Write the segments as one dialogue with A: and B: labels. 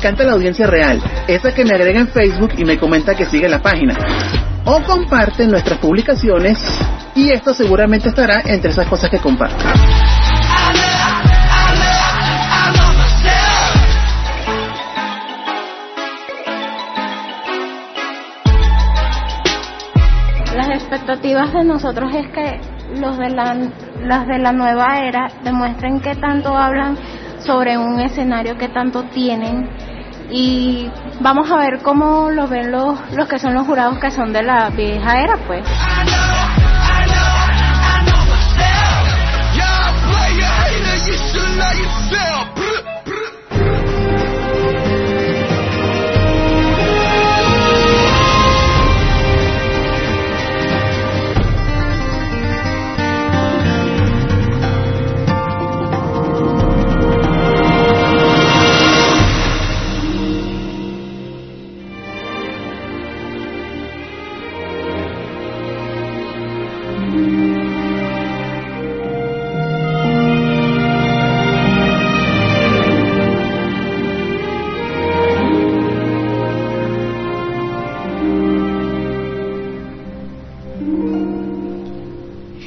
A: Encanta la audiencia real, esa que me agrega en Facebook y me comenta que sigue la página. O comparte nuestras publicaciones y esto seguramente estará entre esas cosas que comparto.
B: Las expectativas de nosotros es que los de la, las de la nueva era demuestren qué tanto hablan sobre un escenario que tanto tienen y vamos a ver cómo lo ven los, los que son los jurados que son de la vieja era pues.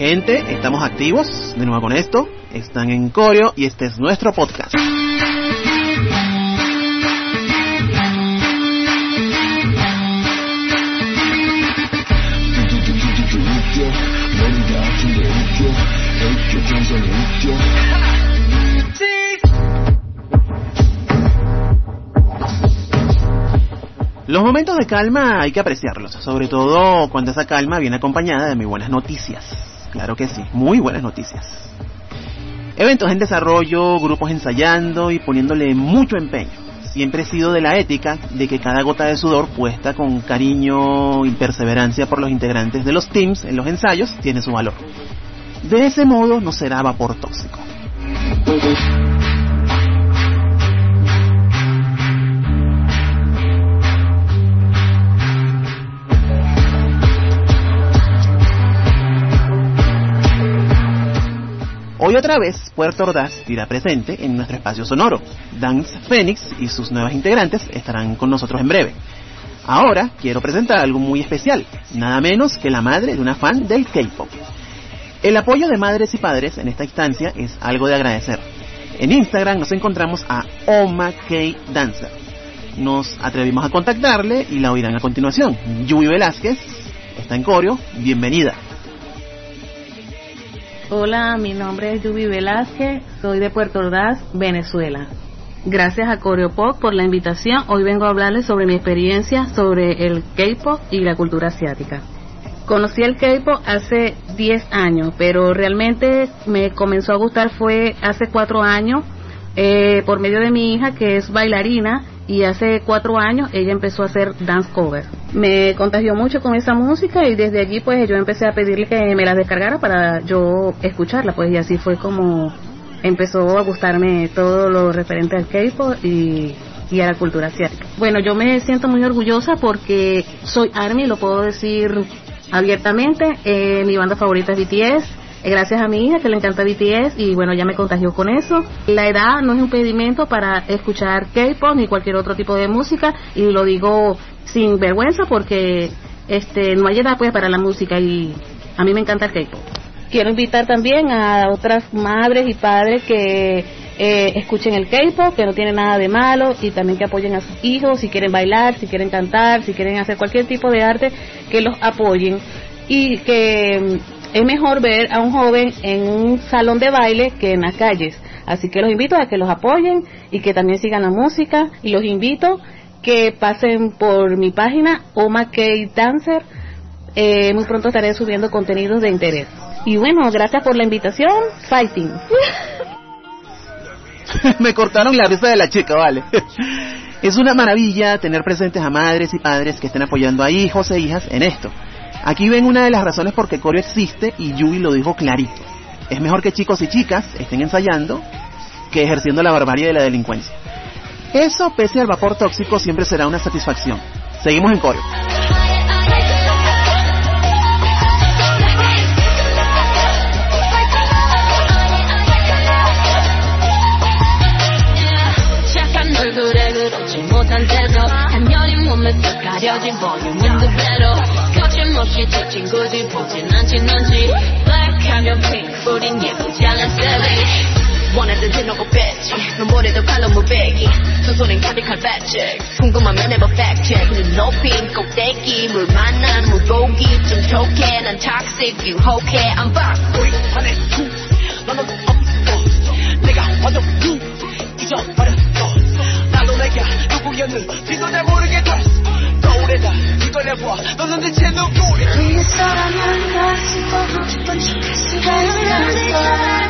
A: Gente, estamos activos de nuevo con esto. Están en Coreo y este es nuestro podcast. Los momentos de calma hay que apreciarlos, sobre todo cuando esa calma viene acompañada de muy buenas noticias. Claro que sí, muy buenas noticias. Eventos en desarrollo, grupos ensayando y poniéndole mucho empeño. Siempre he sido de la ética de que cada gota de sudor puesta con cariño y perseverancia por los integrantes de los teams en los ensayos tiene su valor. De ese modo no será vapor tóxico. Hoy otra vez Puerto Ordaz dirá presente en nuestro espacio sonoro. Dance Phoenix y sus nuevas integrantes estarán con nosotros en breve. Ahora quiero presentar algo muy especial, nada menos que la madre de una fan del K-pop. El apoyo de madres y padres en esta instancia es algo de agradecer. En Instagram nos encontramos a Oma K Dancer. Nos atrevimos a contactarle y la oirán a continuación. Yui Velázquez está en coreo, bienvenida.
C: Hola, mi nombre es Yubi Velázquez, soy de Puerto Ordaz, Venezuela. Gracias a Coreopop por la invitación. Hoy vengo a hablarles sobre mi experiencia sobre el K-pop y la cultura asiática. Conocí el K-pop hace 10 años, pero realmente me comenzó a gustar fue hace 4 años eh, por medio de mi hija que es bailarina y hace cuatro años ella empezó a hacer dance cover. Me contagió mucho con esa música y desde allí pues yo empecé a pedirle que me la descargara para yo escucharla pues y así fue como empezó a gustarme todo lo referente al K-pop y, y a la cultura asiática. Bueno, yo me siento muy orgullosa porque soy ARMY, lo puedo decir abiertamente. Eh, mi banda favorita es BTS gracias a mi hija que le encanta BTS y bueno, ya me contagió con eso. La edad no es un impedimento para escuchar K-pop ni cualquier otro tipo de música y lo digo sin vergüenza porque este no hay edad pues para la música y a mí me encanta el K-pop. Quiero invitar también a otras madres y padres que eh, escuchen el K-pop, que no tiene nada de malo, y también que apoyen a sus hijos, si quieren bailar, si quieren cantar, si quieren hacer cualquier tipo de arte, que los apoyen y que es mejor ver a un joven en un salón de baile que en las calles. Así que los invito a que los apoyen y que también sigan la música y los invito que pasen por mi página Oma K Dancer. Eh, muy pronto estaré subiendo contenidos de interés. Y bueno, gracias por la invitación. Fighting.
A: Me cortaron la risa de la chica, vale. Es una maravilla tener presentes a madres y padres que estén apoyando a hijos e hijas en esto. Aquí ven una de las razones por qué Coreo existe y Yui lo dijo clarito. Es mejor que chicos y chicas estén ensayando que ejerciendo la barbarie de la delincuencia. Eso, pese al vapor tóxico, siempre será una satisfacción. Seguimos en
D: coro. pink 원하던 대놓고 뺐지. 넌 뭐래도 칼로 무배기. 손손엔 가득한 fat check. 궁금하면 해봐 check. 눈 높인 꼭대기 물 만난 물고기. 좀 촉해 난 toxic 유혹해 I'm back 하네 너는 없어. 내가 완전 blue 잊어버렸어. 나도 내가 누구였는지도 잘 모르겠어 떠오르다 뒤돌려봐 너는 대체 누구래
B: 위에 사람은 다 숨어도 싶은 척할 수가 있어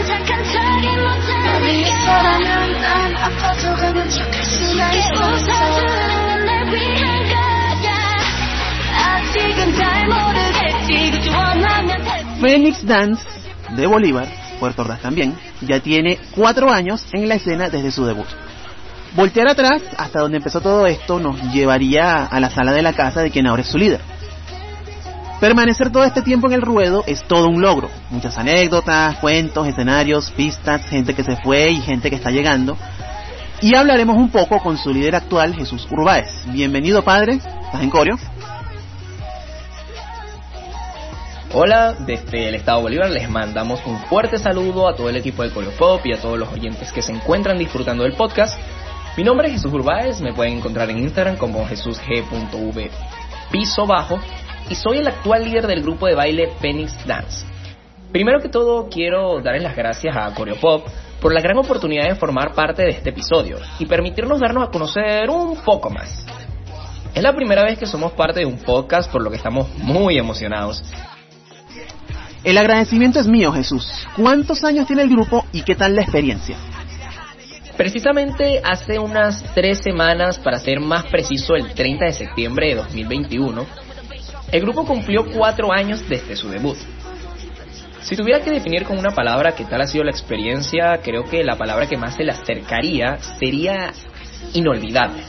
B: 착한 척이 못해 위에 사람은 난 아파도 가는 척할 수가 있어 날 위한 거야 아직은 잘 모르겠지 그저 원하면 돼
A: Phoenix Dance de Bolívar, Puerto Ordaz también, ya tiene cuatro años en la escena desde su debut. Voltear atrás, hasta donde empezó todo esto, nos llevaría a la sala de la casa de quien ahora es su líder. Permanecer todo este tiempo en el ruedo es todo un logro. Muchas anécdotas, cuentos, escenarios, pistas, gente que se fue y gente que está llegando. Y hablaremos un poco con su líder actual, Jesús Urbáez. Bienvenido, padre. ¿Estás en coreo?
E: Hola, desde el Estado Bolívar les mandamos un fuerte saludo a todo el equipo de Pop y a todos los oyentes que se encuentran disfrutando del podcast. Mi nombre es Jesús Urbáez, me pueden encontrar en Instagram como jesusg.v piso bajo y soy el actual líder del grupo de baile Phoenix Dance. Primero que todo quiero darles las gracias a Pop por la gran oportunidad de formar parte de este episodio y permitirnos darnos a conocer un poco más. Es la primera vez que somos parte de un podcast por lo que estamos muy emocionados
A: El agradecimiento es mío, Jesús. ¿Cuántos años tiene el grupo y qué tal la experiencia?
E: Precisamente hace unas tres semanas, para ser más preciso, el 30 de septiembre de 2021, el grupo cumplió cuatro años desde su debut. Si tuviera que definir con una palabra qué tal ha sido la experiencia, creo que la palabra que más se le acercaría sería inolvidable.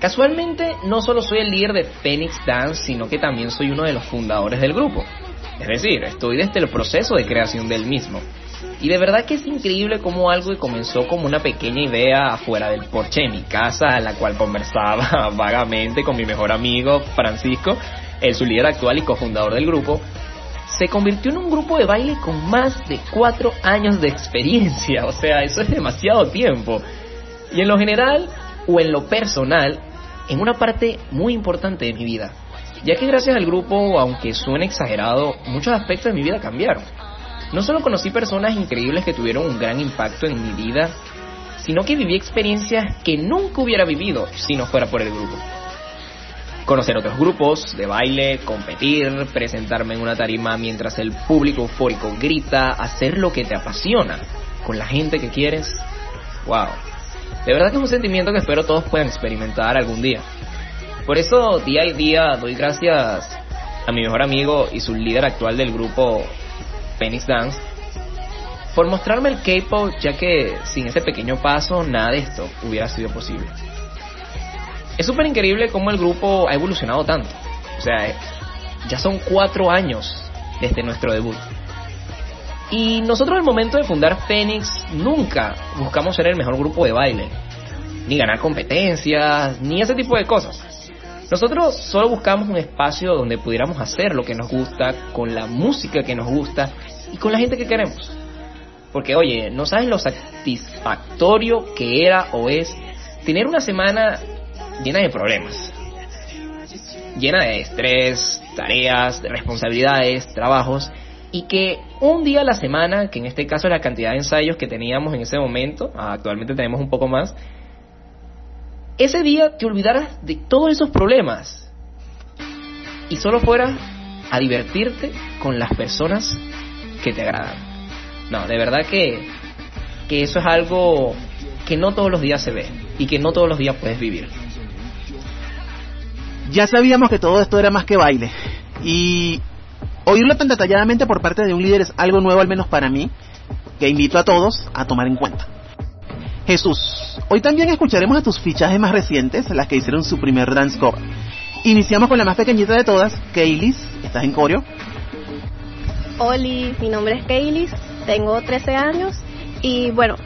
E: Casualmente, no solo soy el líder de Phoenix Dance, sino que también soy uno de los fundadores del grupo. Es decir, estoy desde el proceso de creación del mismo. Y de verdad que es increíble cómo algo que comenzó como una pequeña idea afuera del porche de mi casa, a la cual conversaba vagamente con mi mejor amigo Francisco, el su líder actual y cofundador del grupo, se convirtió en un grupo de baile con más de cuatro años de experiencia. O sea, eso es demasiado tiempo. Y en lo general, o en lo personal, en una parte muy importante de mi vida. Ya que gracias al grupo, aunque suene exagerado, muchos aspectos de mi vida cambiaron. No solo conocí personas increíbles que tuvieron un gran impacto en mi vida, sino que viví experiencias que nunca hubiera vivido si no fuera por el grupo. Conocer otros grupos de baile, competir, presentarme en una tarima mientras el público eufórico grita, hacer lo que te apasiona con la gente que quieres. ¡Wow! De verdad que es un sentimiento que espero todos puedan experimentar algún día. Por eso día a día doy gracias a mi mejor amigo y su líder actual del grupo Phoenix Dance por mostrarme el K-pop, ya que sin ese pequeño paso nada de esto hubiera sido posible. Es súper increíble cómo el grupo ha evolucionado tanto. O sea, ya son cuatro años desde nuestro debut. Y nosotros al momento de fundar Phoenix nunca buscamos ser el mejor grupo de baile, ni ganar competencias, ni ese tipo de cosas. Nosotros solo buscamos un espacio donde pudiéramos hacer lo que nos gusta, con la música que nos gusta y con la gente que queremos. Porque oye, no sabes lo satisfactorio que era o es tener una semana llena de problemas, llena de estrés, tareas, de responsabilidades, trabajos, y que un día a la semana, que en este caso es la cantidad de ensayos que teníamos en ese momento, actualmente tenemos un poco más, ese día te olvidaras de todos esos problemas y solo fueras a divertirte con las personas que te agradan. No, de verdad que, que eso es algo que no todos los días se ve y que no todos los días puedes vivir.
A: Ya sabíamos que todo esto era más que baile. Y oírlo tan detalladamente por parte de un líder es algo nuevo, al menos para mí, que invito a todos a tomar en cuenta. Jesús, hoy también escucharemos a tus fichajes más recientes, las que hicieron su primer dance cover. Iniciamos con la más pequeñita de todas, Kaylis, estás en coreo.
F: Oli, mi nombre es Kaylis, tengo 13 años y bueno,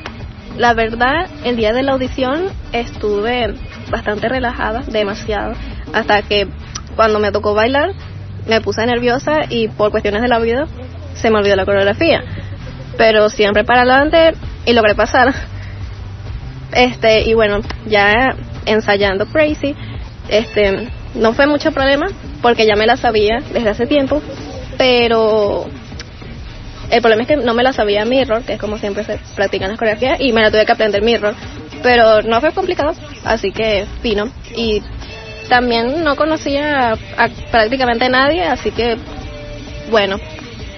F: la verdad, el día de la audición estuve bastante relajada, demasiado. Hasta que cuando me tocó bailar, me puse nerviosa y por cuestiones de la vida se me olvidó la coreografía. Pero siempre para adelante y logré pasar. Este, y bueno, ya ensayando Crazy, este, no fue mucho problema porque ya me la sabía desde hace tiempo, pero el problema es que no me la sabía Mirror, que es como siempre se practican las coreografías, y me la tuve que aprender Mirror. Pero no fue complicado, así que fino. Y también no conocía a, prácticamente nadie, así que bueno.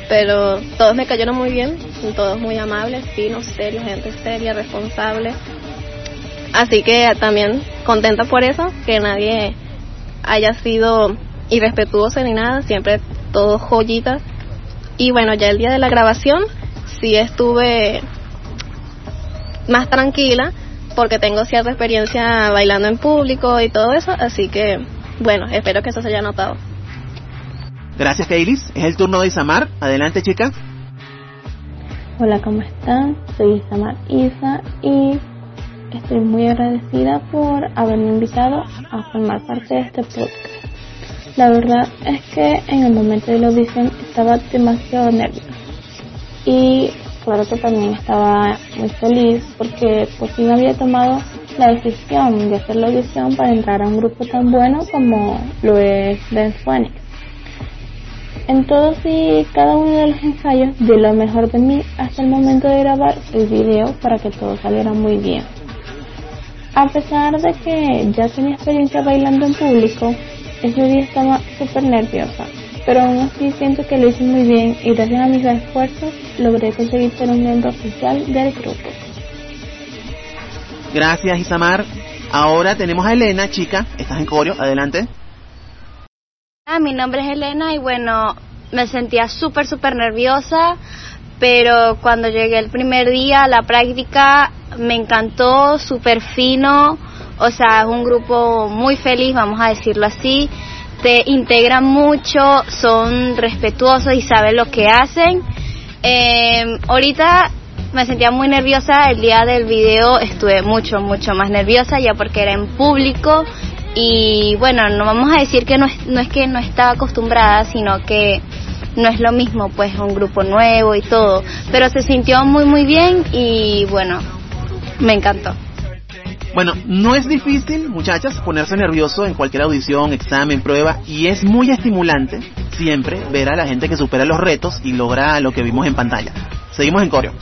F: Pero todos me cayeron muy bien, todos muy amables, finos, serios, gente seria, responsable. Así que también contenta por eso, que nadie haya sido irrespetuoso ni nada, siempre todos joyitas. Y bueno, ya el día de la grabación sí estuve más tranquila porque tengo cierta experiencia bailando en público y todo eso, así que bueno, espero que eso se haya notado.
A: Gracias, Kailis. Es el turno de Isamar. Adelante, chica.
G: Hola, ¿cómo están? Soy Isamar Isa y estoy muy agradecida por haberme invitado a formar parte de este podcast. La verdad es que en el momento de la audición estaba demasiado nerviosa y claro que también estaba muy feliz porque por fin había tomado la decisión de hacer la audición para entrar a un grupo tan bueno como lo es Dance Phoenix. En todos y cada uno de los ensayos di lo mejor de mí hasta el momento de grabar el video para que todo saliera muy bien. A pesar de que ya tenía experiencia bailando en público, ese día estaba súper nerviosa, pero aún así siento que lo hice muy bien y gracias a mis esfuerzos logré conseguir ser un miembro oficial del grupo.
A: Gracias, Isamar. Ahora tenemos a Elena, chica. Estás en coreo, adelante.
H: Ah, mi nombre es Elena y bueno, me sentía súper, súper nerviosa, pero cuando llegué el primer día a la práctica me encantó, súper fino o sea, es un grupo muy feliz, vamos a decirlo así. Te integran mucho, son respetuosos y saben lo que hacen. Eh, ahorita me sentía muy nerviosa, el día del video estuve mucho, mucho más nerviosa ya porque era en público y bueno, no vamos a decir que no es, no es que no estaba acostumbrada, sino que no es lo mismo, pues un grupo nuevo y todo, pero se sintió muy muy bien y bueno, me encantó.
A: Bueno, no es difícil, muchachas, ponerse nervioso en cualquier audición, examen, prueba, y es muy estimulante siempre ver a la gente que supera los retos y logra lo que vimos en pantalla. Seguimos en coreo.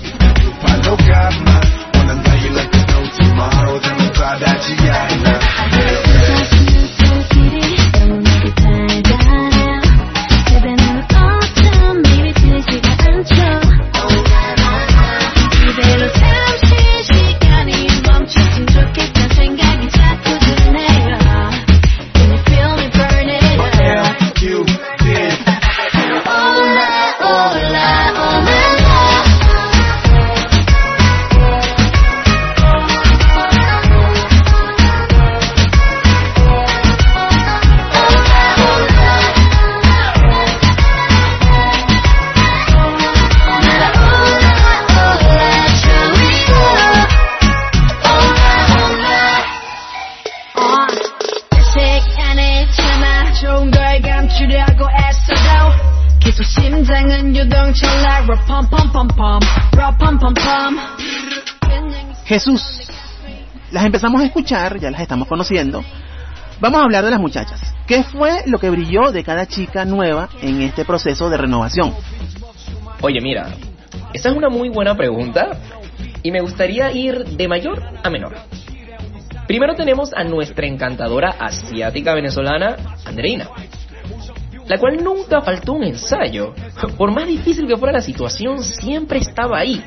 A: Empezamos a escuchar, ya las estamos conociendo. Vamos a hablar de las muchachas. ¿Qué fue lo que brilló de cada chica nueva en este proceso de renovación?
E: Oye, mira, esa es una muy buena pregunta y me gustaría ir de mayor a menor. Primero tenemos a nuestra encantadora asiática venezolana, Andreina, la cual nunca faltó un ensayo. Por más difícil que fuera la situación, siempre estaba ahí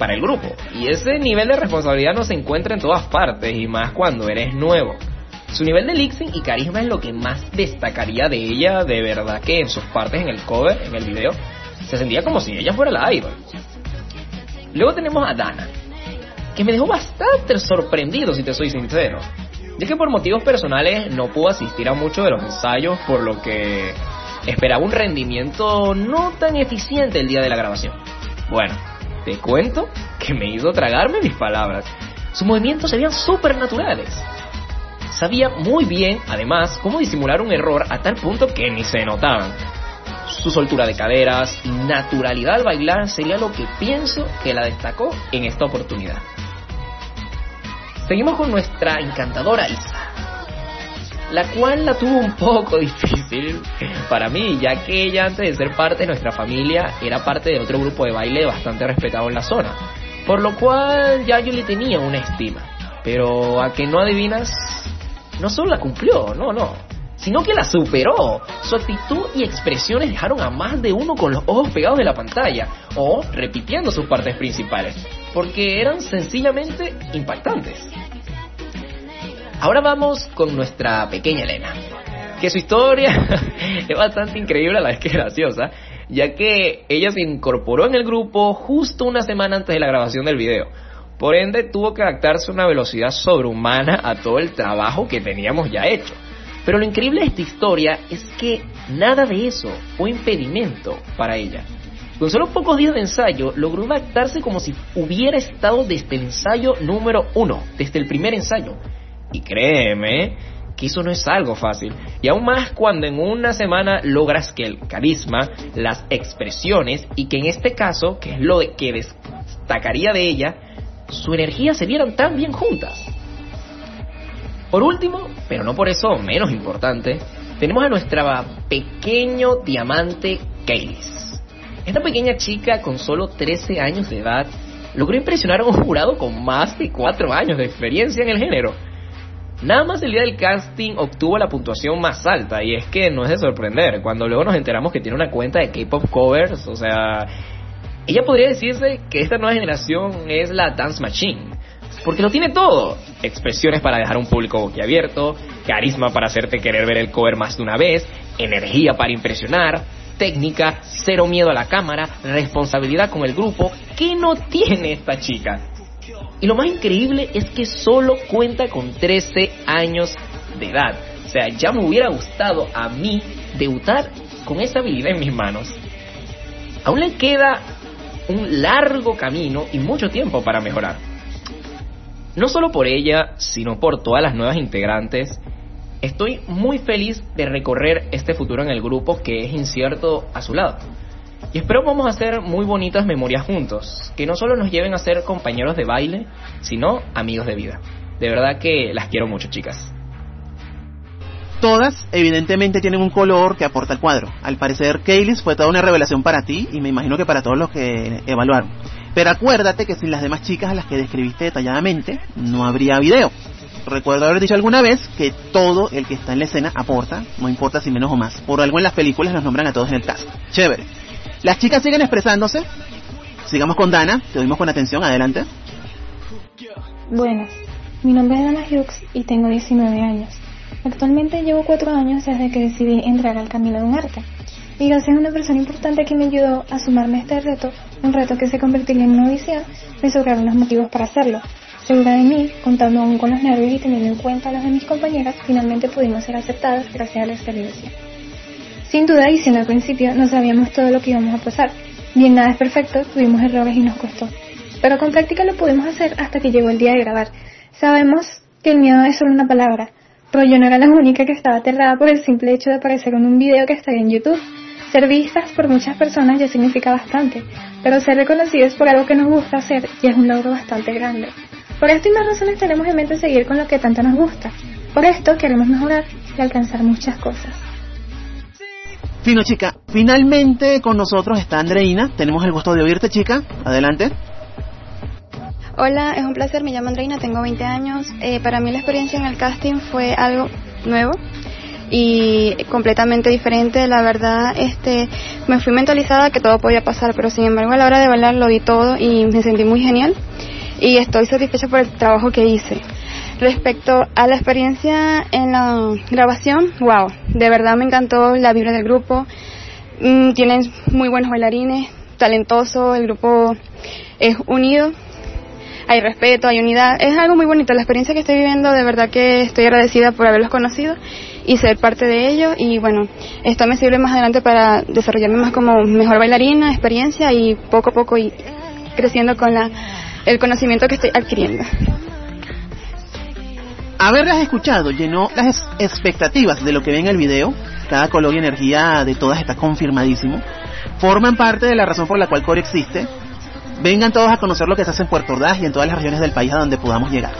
E: para el grupo. Y ese nivel de responsabilidad no se encuentra en todas partes y más cuando eres nuevo. Su nivel de lixing y carisma es lo que más destacaría de ella, de verdad que en sus partes en el cover, en el video, se sentía como si ella fuera la idol. Luego tenemos a Dana, que me dejó bastante sorprendido si te soy sincero. Ya que por motivos personales no pudo asistir a muchos de los ensayos, por lo que esperaba un rendimiento no tan eficiente el día de la grabación. Bueno, te cuento que me hizo tragarme mis palabras. Sus movimientos se veían súper naturales. Sabía muy bien, además, cómo disimular un error a tal punto que ni se notaban. Su soltura de caderas y naturalidad al bailar sería lo que pienso que la destacó en esta oportunidad. Seguimos con nuestra encantadora Isa, la cual la tuvo un poco difícil para mí, ya que ella antes de ser parte de nuestra familia era parte de otro grupo de baile bastante respetado en la zona, por lo cual ya yo le tenía una estima. Pero a que no adivinas, no solo la cumplió, no, no, sino que la superó. Su actitud y expresiones dejaron a más de uno con los ojos pegados de la pantalla o repitiendo sus partes principales, porque eran sencillamente impactantes. Ahora vamos con nuestra pequeña Elena, que su historia es bastante increíble a la vez que graciosa, ya que ella se incorporó en el grupo justo una semana antes de la grabación del video. Por ende, tuvo que adaptarse a una velocidad sobrehumana a todo el trabajo que teníamos ya hecho. Pero lo increíble de esta historia es que nada de eso fue impedimento para ella. Con solo pocos días de ensayo, logró adaptarse como si hubiera estado desde el ensayo número uno, desde el primer ensayo. Y créeme que eso no es algo fácil. Y aún más cuando en una semana logras que el carisma, las expresiones y que en este caso, que es lo que destacaría de ella, su energía se vieran tan bien juntas. Por último, pero no por eso menos importante, tenemos a nuestra pequeño diamante Kaylis. Esta pequeña chica con solo 13 años de edad logró impresionar a un jurado con más de 4 años de experiencia en el género. Nada más el día del casting obtuvo la puntuación más alta y es que no es de sorprender cuando luego nos enteramos que tiene una cuenta de K-pop covers, o sea, ella podría decirse que esta nueva generación es la Dance Machine, porque lo tiene todo. Expresiones para dejar un público boquiabierto, carisma para hacerte querer ver el cover más de una vez, energía para impresionar, técnica, cero miedo a la cámara, responsabilidad con el grupo. ¿Qué no tiene esta chica? Y lo más increíble es que solo cuenta con 13 años de edad. O sea, ya me hubiera gustado a mí debutar con esa habilidad en mis manos. Aún le queda un largo camino y mucho tiempo para mejorar. No solo por ella, sino por todas las nuevas integrantes, estoy muy feliz de recorrer este futuro en el grupo que es incierto a su lado. Y espero vamos a hacer muy bonitas memorias juntos, que no solo nos lleven a ser compañeros de baile, sino amigos de vida. De verdad que las quiero mucho, chicas.
A: Todas, evidentemente, tienen un color que aporta al cuadro. Al parecer, Kaylis fue toda una revelación para ti y me imagino que para todos los que evaluaron. Pero acuérdate que sin las demás chicas a las que describiste detalladamente, no habría video. Recuerdo haber dicho alguna vez que todo el que está en la escena aporta, no importa si menos o más. Por algo en las películas nos nombran a todos en el cast. Chévere. Las chicas siguen expresándose. Sigamos con Dana, te oímos con atención, adelante.
I: Buenas, mi nombre es Dana Hughes y tengo 19 años. Actualmente llevo 4 años desde que decidí entrar al camino de un arte. Y gracias a una persona importante que me ayudó a sumarme a este reto, un reto que se convertiría en una audición, me sobraron los motivos para hacerlo. Segura de mí, contando aún con los nervios y teniendo en cuenta a las de mis compañeras, finalmente pudimos ser aceptadas gracias a la experiencia. Sin duda, diciendo al principio, no sabíamos todo lo que íbamos a pasar. Bien, nada es perfecto, tuvimos errores y nos costó. Pero con práctica lo pudimos hacer hasta que llegó el día de grabar. Sabemos que el miedo es solo una palabra, pero yo no era la única que estaba aterrada por el simple hecho de aparecer en un video que está en YouTube. Ser vistas por muchas personas ya significa bastante, pero ser reconocidos por algo que nos gusta hacer ya es un logro bastante grande. Por esto y más razones tenemos en mente seguir con lo que tanto nos gusta. Por esto queremos mejorar y alcanzar muchas cosas.
A: Fino, chica. Finalmente con nosotros está Andreina. Tenemos el gusto de oírte, chica. Adelante.
J: Hola, es un placer. Me llamo Andreina, tengo 20 años. Eh, para mí la experiencia en el casting fue algo nuevo y completamente diferente. La verdad, este, me fui mentalizada que todo podía pasar, pero sin embargo a la hora de bailar lo di todo y me sentí muy genial y estoy satisfecha por el trabajo que hice. Respecto a la experiencia en la grabación, wow, de verdad me encantó la vibra del grupo. Mm, tienen muy buenos bailarines, talentoso, el grupo es unido, hay respeto, hay unidad. Es algo muy bonito, la experiencia que estoy viviendo, de verdad que estoy agradecida por haberlos conocido y ser parte de ellos. Y bueno, esto me sirve más adelante para desarrollarme más como mejor bailarina, experiencia y poco a poco ir creciendo con la, el conocimiento que estoy adquiriendo.
A: Haberlas escuchado llenó las expectativas de lo que ve en el video. Cada color y energía de todas está confirmadísimo. Forman parte de la razón por la cual Core existe. Vengan todos a conocer lo que se hace en Puerto Ordaz y en todas las regiones del país a donde podamos llegar.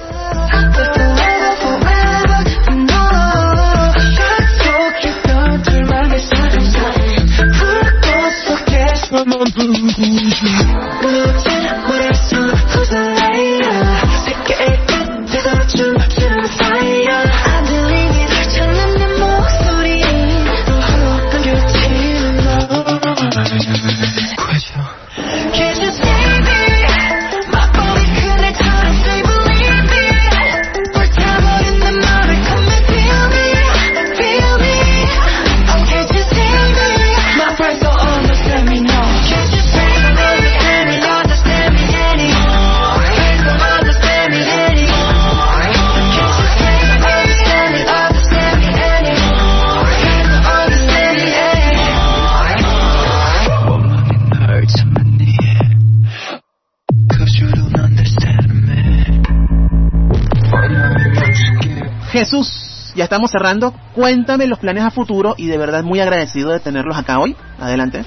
A: Estamos cerrando. Cuéntame los planes a futuro y de verdad muy agradecido de tenerlos acá hoy. Adelante.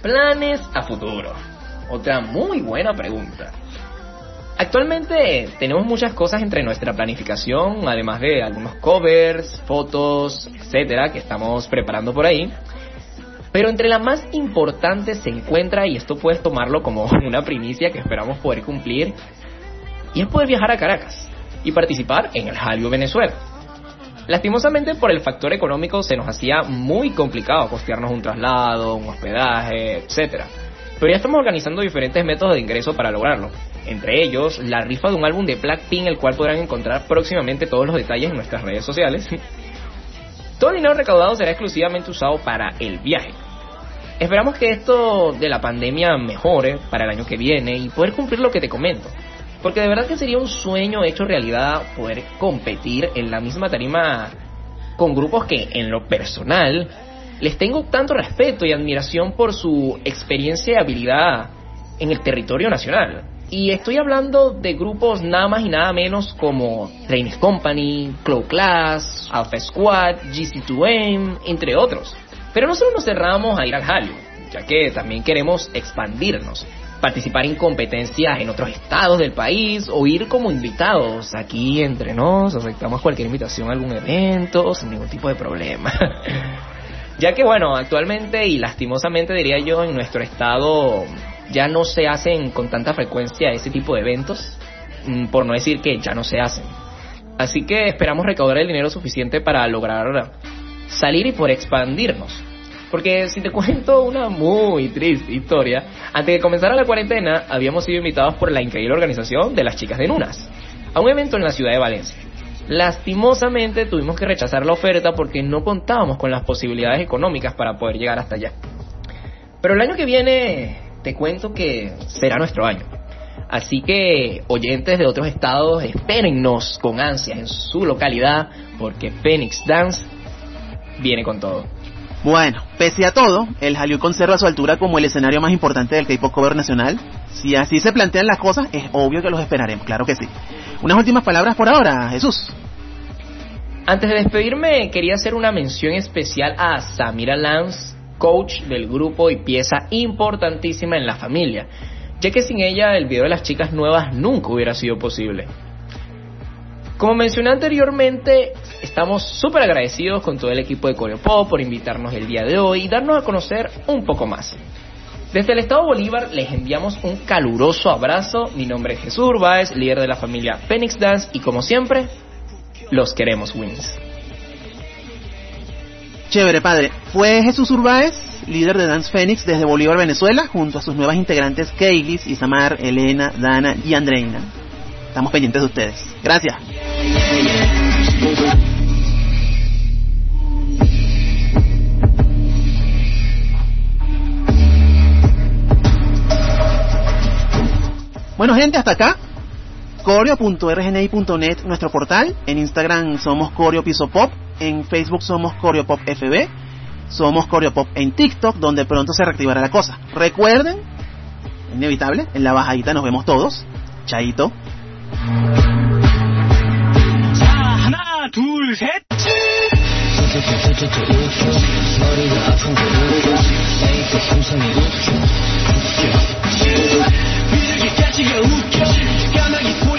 E: Planes a futuro. Otra muy buena pregunta. Actualmente tenemos muchas cosas entre nuestra planificación, además de algunos covers, fotos, etcétera, que estamos preparando por ahí. Pero entre las más importantes se encuentra, y esto puedes tomarlo como una primicia que esperamos poder cumplir, y es poder viajar a Caracas y participar en el Jalio Venezuela. Lastimosamente por el factor económico se nos hacía muy complicado costearnos un traslado, un hospedaje, etc. Pero ya estamos organizando diferentes métodos de ingreso para lograrlo. Entre ellos, la rifa de un álbum de Blackpink, el cual podrán encontrar próximamente todos los detalles en nuestras redes sociales. Todo el dinero recaudado será exclusivamente usado para el viaje. Esperamos que esto de la pandemia mejore para el año que viene y poder cumplir lo que te comento. Porque de verdad que sería un sueño hecho realidad poder competir en la misma tarima con grupos que en lo personal les tengo tanto respeto y admiración por su experiencia y habilidad en el territorio nacional. Y estoy hablando de grupos nada más y nada menos como Trains Company, Cloud Class, Alpha Squad, GC2M, entre otros. Pero no solo nos cerramos a ir al Hallyu, ya que también queremos expandirnos participar en competencias en otros estados del país o ir como invitados aquí entre nos, aceptamos cualquier invitación a algún evento sin ningún tipo de problema. ya que bueno, actualmente y lastimosamente diría yo en nuestro estado ya no se hacen con tanta frecuencia ese tipo de eventos, mm, por no decir que ya no se hacen. Así que esperamos recaudar el dinero suficiente para lograr salir y por expandirnos. Porque si te cuento una muy triste historia, antes de comenzar la cuarentena habíamos sido invitados por la increíble organización de las chicas de Nunas a un evento en la ciudad de Valencia. Lastimosamente tuvimos que rechazar la oferta porque no contábamos con las posibilidades económicas para poder llegar hasta allá. Pero el año que viene te cuento que será nuestro año. Así que oyentes de otros estados, espérennos con ansias en su localidad porque Phoenix Dance viene con todo.
A: Bueno, pese a todo, el Hallyu conserva su altura como el escenario más importante del K-pop cover nacional. Si así se plantean las cosas, es obvio que los esperaremos, claro que sí. Unas últimas palabras por ahora, Jesús.
E: Antes de despedirme, quería hacer una mención especial a Samira Lance, coach del grupo y pieza importantísima en la familia, ya que sin ella el video de las chicas nuevas nunca hubiera sido posible. Como mencioné anteriormente, estamos súper agradecidos con todo el equipo de Coreopop por invitarnos el día de hoy y darnos a conocer un poco más. Desde el Estado Bolívar les enviamos un caluroso abrazo. Mi nombre es Jesús Urbáez, líder de la familia Phoenix Dance y como siempre, los queremos Wins.
A: Chévere, padre. Fue Jesús Urbáez, líder de Dance Phoenix desde Bolívar, Venezuela, junto a sus nuevas integrantes Keilis, Isamar, Elena, Dana y Andreina. Estamos pendientes de ustedes. Gracias. Bueno gente, hasta acá. Coreo.rgni.net, nuestro portal. En Instagram somos Coreo Piso Pop. En Facebook somos Coreo Pop FB. Somos Coreo Pop en TikTok, donde pronto se reactivará la cosa. Recuerden, inevitable, en la bajadita nos vemos todos. Chaito. 둘, 셋! 비둘기 까치가 웃겨 까마귀 소